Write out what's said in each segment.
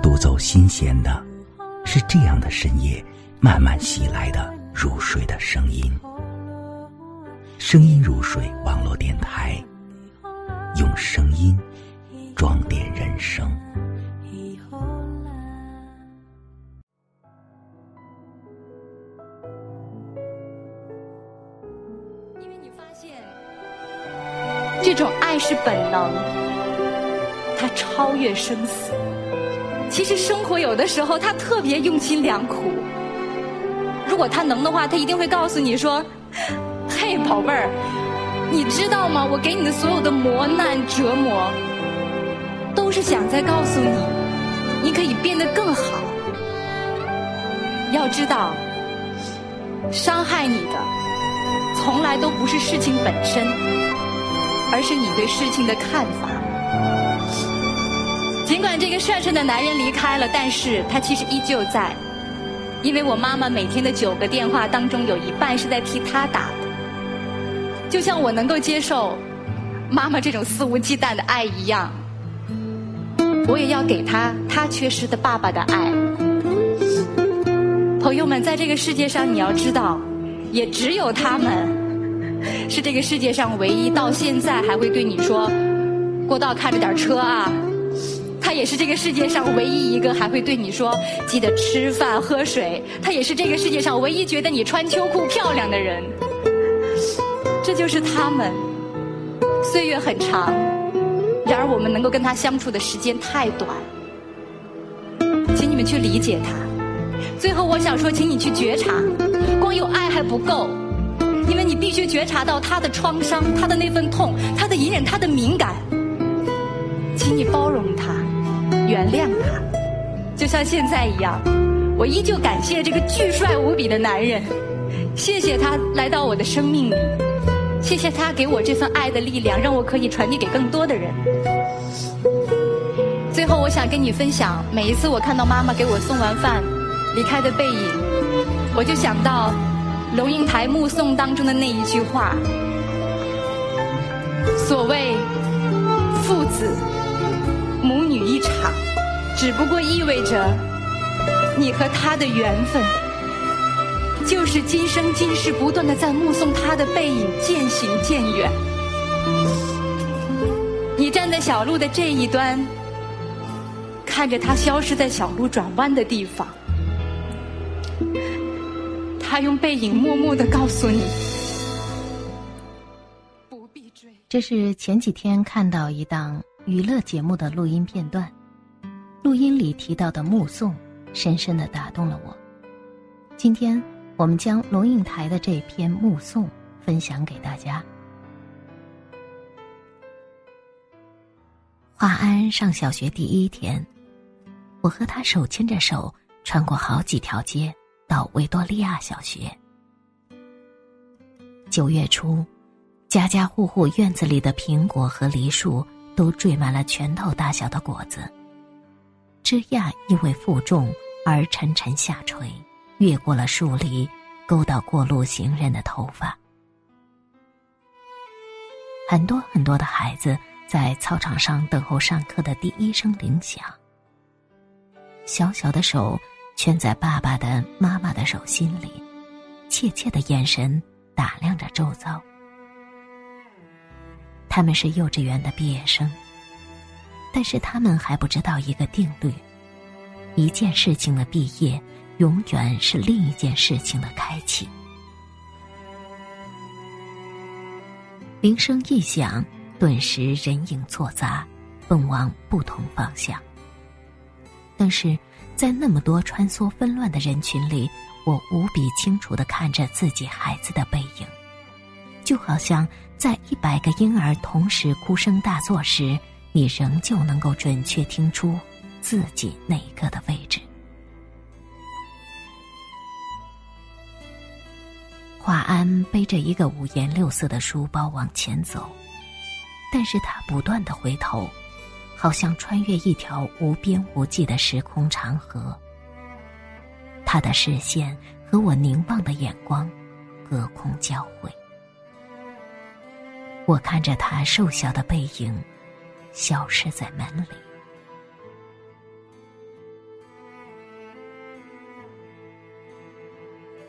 独走新鲜的，是这样的深夜慢慢袭来的入睡的声音。声音入睡网络电台，用声音装点人生。因为你发现，这种爱是本能，超越生死。其实生活有的时候，它特别用心良苦。如果他能的话，他一定会告诉你说：“ 嘿，宝贝儿，你知道吗？我给你的所有的磨难折磨，都是想在告诉你，你可以变得更好。要知道，伤害你的，从来都不是事情本身，而是你对事情的看法。”尽管这个帅帅的男人离开了，但是他其实依旧在，因为我妈妈每天的九个电话当中，有一半是在替他打。就像我能够接受妈妈这种肆无忌惮的爱一样，我也要给他他缺失的爸爸的爱。朋友们，在这个世界上，你要知道，也只有他们 是这个世界上唯一到现在还会对你说：“过道看着点车啊。”他也是这个世界上唯一一个还会对你说记得吃饭喝水。他也是这个世界上唯一觉得你穿秋裤漂亮的人。这就是他们。岁月很长，然而我们能够跟他相处的时间太短。请你们去理解他。最后，我想说，请你去觉察，光有爱还不够，因为你必须觉察到他的创伤，他的那份痛，他的隐忍，他的敏感。请你包容他。原谅他，就像现在一样，我依旧感谢这个巨帅无比的男人，谢谢他来到我的生命里，谢谢他给我这份爱的力量，让我可以传递给更多的人。最后，我想跟你分享，每一次我看到妈妈给我送完饭离开的背影，我就想到龙应台目送当中的那一句话：所谓父子。母女一场，只不过意味着你和他的缘分，就是今生今世不断的在目送他的背影渐行渐远。你站在小路的这一端，看着他消失在小路转弯的地方，他用背影默默的告诉你，不必追。这是前几天看到一档。娱乐节目的录音片段，录音里提到的目送，深深的打动了我。今天我们将龙应台的这篇目送分享给大家。华安上小学第一天，我和他手牵着手，穿过好几条街，到维多利亚小学。九月初，家家户户院子里的苹果和梨树。都缀满了拳头大小的果子，枝桠因为负重而沉沉下垂，越过了树篱，勾到过路行人的头发。很多很多的孩子在操场上等候上课的第一声铃响，小小的手圈在爸爸的、妈妈的手心里，怯怯的眼神打量着周遭。他们是幼稚园的毕业生，但是他们还不知道一个定律：一件事情的毕业，永远是另一件事情的开启。铃声一响，顿时人影错杂，奔往不同方向。但是在那么多穿梭纷乱的人群里，我无比清楚的看着自己孩子的背影。就好像在一百个婴儿同时哭声大作时，你仍旧能够准确听出自己哪个的位置。华安背着一个五颜六色的书包往前走，但是他不断的回头，好像穿越一条无边无际的时空长河。他的视线和我凝望的眼光隔空交汇。我看着他瘦小的背影，消失在门里。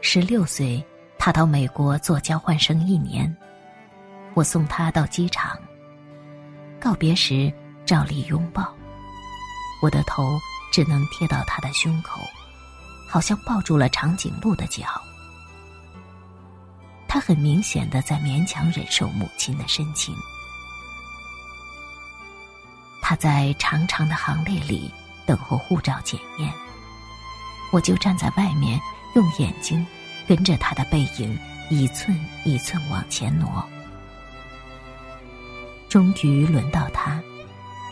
十六岁他到美国做交换生一年我送他到机场告别时照例拥抱我的头只能贴到他的胸口好像抱住了长颈鹿的脚。他很明显的在勉强忍受母亲的深情。他在长长的行列里等候护照检验，我就站在外面，用眼睛跟着他的背影一寸一寸往前挪。终于轮到他，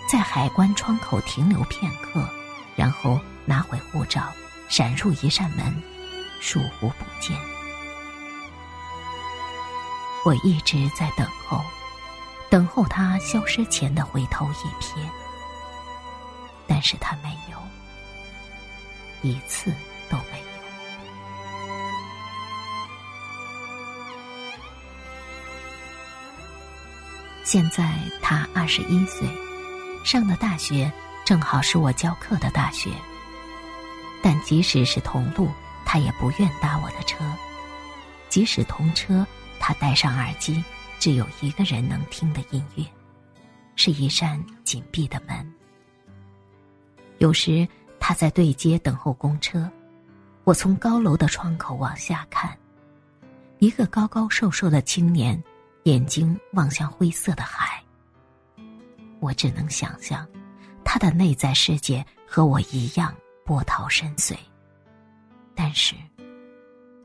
在海关窗口停留片刻，然后拿回护照，闪入一扇门，疏忽不见。我一直在等候，等候他消失前的回头一瞥，但是他没有，一次都没有。现在他二十一岁，上的大学正好是我教课的大学。但即使是同路，他也不愿搭我的车；即使同车，他戴上耳机，只有一个人能听的音乐，是一扇紧闭的门。有时他在对街等候公车，我从高楼的窗口往下看，一个高高瘦瘦的青年。眼睛望向灰色的海，我只能想象，他的内在世界和我一样波涛深邃。但是，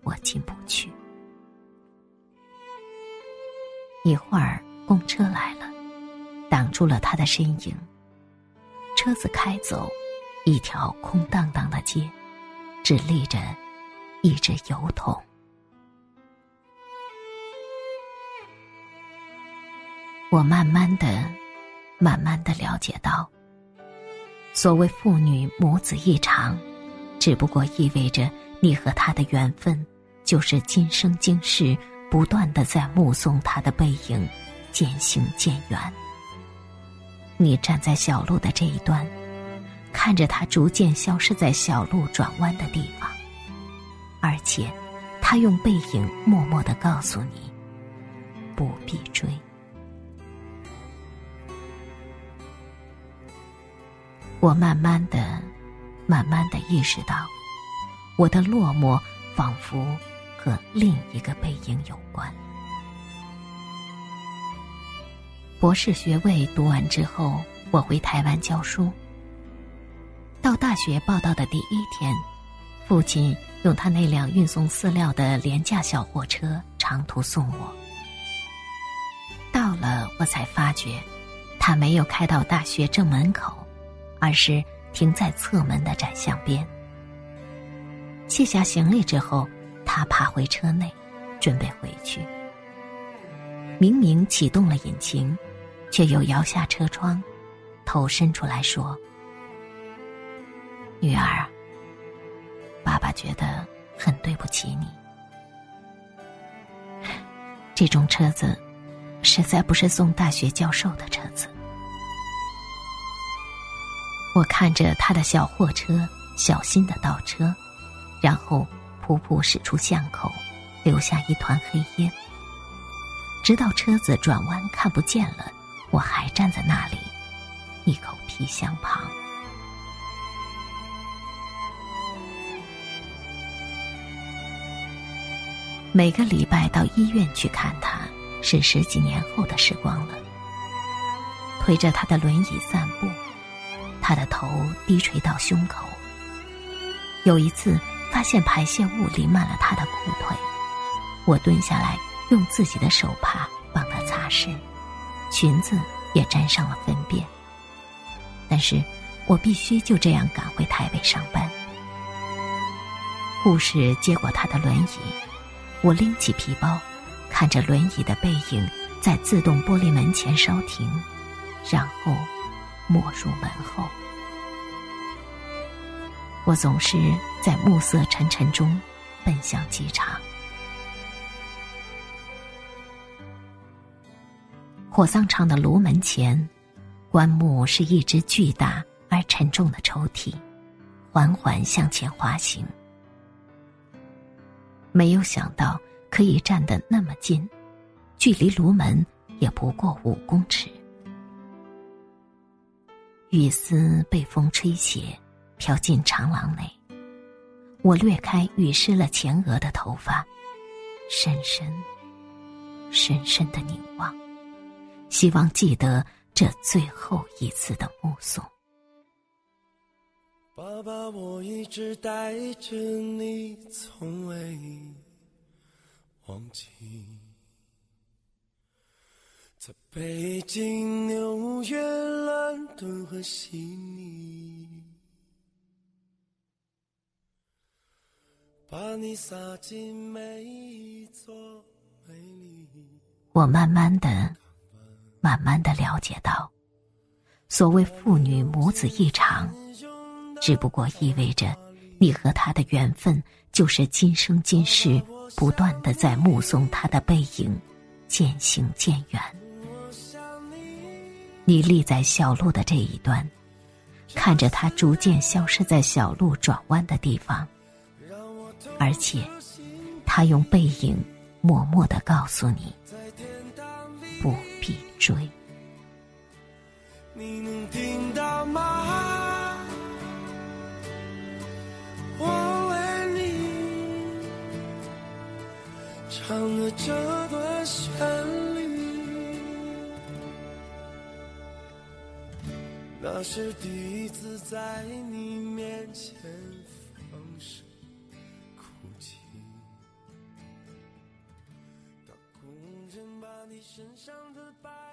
我进不去。一会儿，公车来了，挡住了他的身影。车子开走，一条空荡荡的街，只立着一只油桶。我慢慢的、慢慢的了解到，所谓父女母子一场，只不过意味着你和他的缘分，就是今生今世不断的在目送他的背影渐行渐远。你站在小路的这一端，看着他逐渐消失在小路转弯的地方，而且，他用背影默默的告诉你，不必追。我慢慢的、慢慢的意识到，我的落寞仿佛和另一个背影有关。博士学位读完之后，我回台湾教书。到大学报到的第一天，父亲用他那辆运送饲料的廉价小货车长途送我。到了，我才发觉，他没有开到大学正门口。而是停在侧门的窄巷边。卸下行李之后，他爬回车内，准备回去。明明启动了引擎，却又摇下车窗，头伸出来说：“女儿，爸爸觉得很对不起你。这种车子，实在不是送大学教授的车子。”我看着他的小货车小心的倒车，然后噗噗驶出巷口，留下一团黑烟。直到车子转弯看不见了，我还站在那里，一口皮箱旁。每个礼拜到医院去看他，是十几年后的时光了。推着他的轮椅散步。他的头低垂到胸口。有一次，发现排泄物淋满了他的裤腿，我蹲下来，用自己的手帕帮他擦拭，裙子也沾上了粪便。但是我必须就这样赶回台北上班。护士接过他的轮椅，我拎起皮包，看着轮椅的背影在自动玻璃门前稍停，然后。没入门后，我总是在暮色沉沉中奔向机场。火葬场的炉门前，棺木是一只巨大而沉重的抽屉，缓缓向前滑行。没有想到可以站得那么近，距离炉门也不过五公尺。雨丝被风吹斜，飘进长廊内。我掠开雨湿了前额的头发，深深、深深的凝望，希望记得这最后一次的目送。爸爸，我一直带着你，从未忘记。在北京、纽约、伦敦和悉尼，把你撒进每一座美丽。把你洒进每一我慢慢的、慢慢的了解到，所谓父女母子一场。只不过意味着，你和他的缘分就是今生今世不断的在目送他的背影渐行渐远。你立在小路的这一端，看着他逐渐消失在小路转弯的地方，而且，他用背影默默的告诉你，不必追。你能听到吗？我为你唱了这段旋律，那是第一次在你面前你身上的疤。